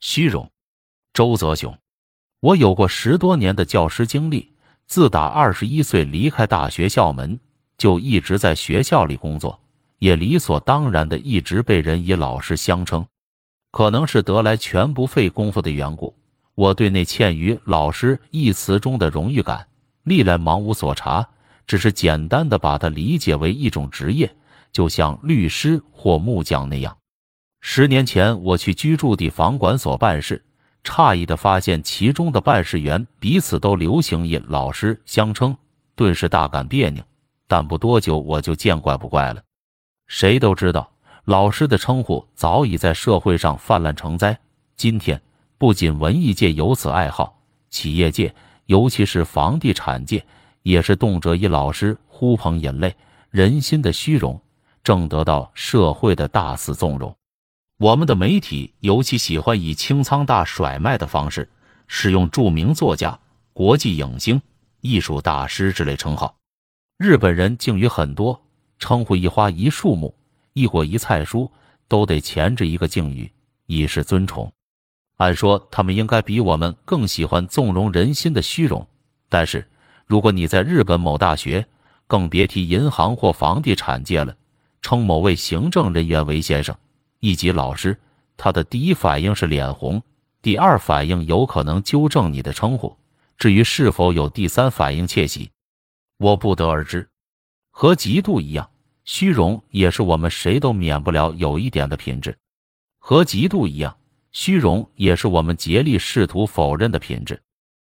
虚荣，周泽雄。我有过十多年的教师经历，自打二十一岁离开大学校门，就一直在学校里工作，也理所当然的一直被人以老师相称。可能是得来全不费功夫的缘故，我对那嵌于“老师”一词中的荣誉感，历来茫无所察，只是简单的把它理解为一种职业，就像律师或木匠那样。十年前，我去居住地房管所办事。诧异的发现，其中的办事员彼此都流行以“老师”相称，顿时大感别扭。但不多久，我就见怪不怪了。谁都知道，老师的称呼早已在社会上泛滥成灾。今天，不仅文艺界有此爱好，企业界，尤其是房地产界，也是动辄以老师呼朋引类。人心的虚荣，正得到社会的大肆纵容。我们的媒体尤其喜欢以清仓大甩卖的方式，使用著名作家、国际影星、艺术大师之类称号。日本人敬语很多，称呼一花一树木、一果一菜蔬，都得前置一个敬语，以示尊崇。按说他们应该比我们更喜欢纵容人心的虚荣。但是，如果你在日本某大学，更别提银行或房地产界了，称某位行政人员为先生。一级老师，他的第一反应是脸红，第二反应有可能纠正你的称呼，至于是否有第三反应窃喜，我不得而知。和嫉妒一样，虚荣也是我们谁都免不了有一点的品质；和嫉妒一样，虚荣也是我们竭力试图否认的品质。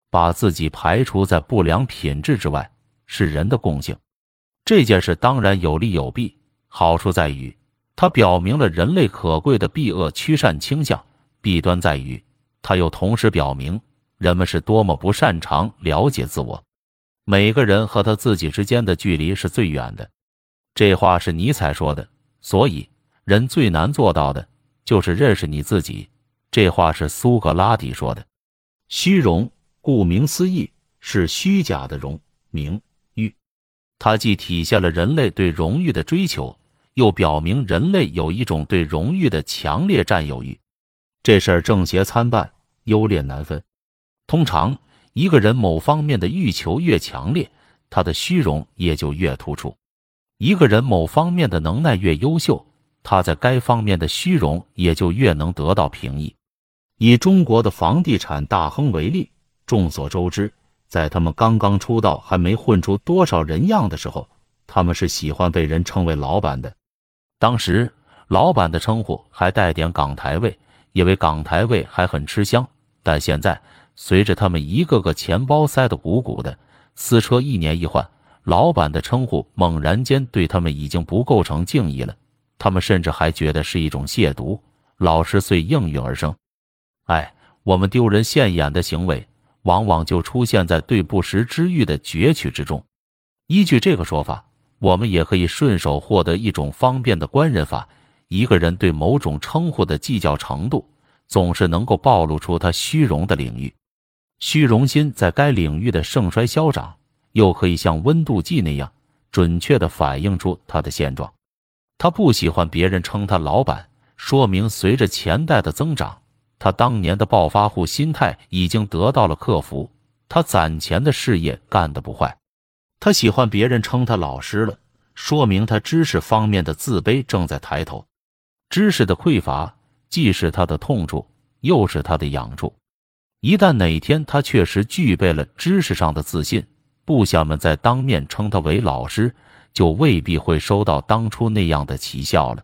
把自己排除在不良品质之外，是人的共性。这件事当然有利有弊，好处在于。它表明了人类可贵的避恶驱善倾向，弊端在于，它又同时表明人们是多么不擅长了解自我。每个人和他自己之间的距离是最远的，这话是尼采说的。所以，人最难做到的就是认识你自己。这话是苏格拉底说的。虚荣，顾名思义，是虚假的荣名誉，它既体现了人类对荣誉的追求。又表明人类有一种对荣誉的强烈占有欲，这事儿正邪参半，优劣难分。通常，一个人某方面的欲求越强烈，他的虚荣也就越突出；一个人某方面的能耐越优秀，他在该方面的虚荣也就越能得到平抑。以中国的房地产大亨为例，众所周知，在他们刚刚出道、还没混出多少人样的时候，他们是喜欢被人称为老板的。当时，老板的称呼还带点港台味，因为港台味还很吃香。但现在，随着他们一个个钱包塞得鼓鼓的，私车一年一换，老板的称呼猛然间对他们已经不构成敬意了。他们甚至还觉得是一种亵渎。老师遂应运而生。哎，我们丢人现眼的行为，往往就出现在对不时之欲的攫取之中。依据这个说法。我们也可以顺手获得一种方便的官人法：一个人对某种称呼的计较程度，总是能够暴露出他虚荣的领域。虚荣心在该领域的盛衰消长，又可以像温度计那样准确地反映出他的现状。他不喜欢别人称他老板，说明随着钱袋的增长，他当年的暴发户心态已经得到了克服。他攒钱的事业干得不坏。他喜欢别人称他老师了，说明他知识方面的自卑正在抬头。知识的匮乏既是他的痛处，又是他的痒处。一旦哪天他确实具备了知识上的自信，部下们再当面称他为老师，就未必会收到当初那样的奇效了。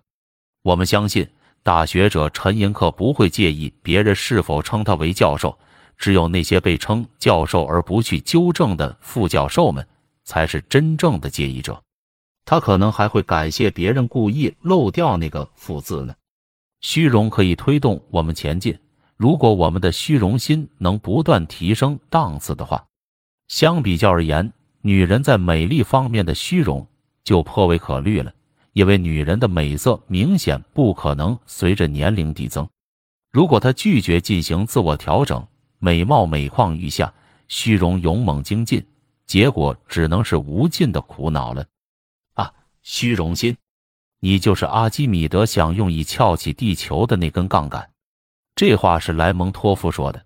我们相信，大学者陈寅恪不会介意别人是否称他为教授，只有那些被称教授而不去纠正的副教授们。才是真正的介意者，他可能还会感谢别人故意漏掉那个“副”字呢。虚荣可以推动我们前进，如果我们的虚荣心能不断提升档次的话，相比较而言，女人在美丽方面的虚荣就颇为可虑了，因为女人的美色明显不可能随着年龄递增。如果她拒绝进行自我调整，美貌每况愈下，虚荣勇猛精进。结果只能是无尽的苦恼了，啊！虚荣心，你就是阿基米德想用以撬起地球的那根杠杆。这话是莱蒙托夫说的。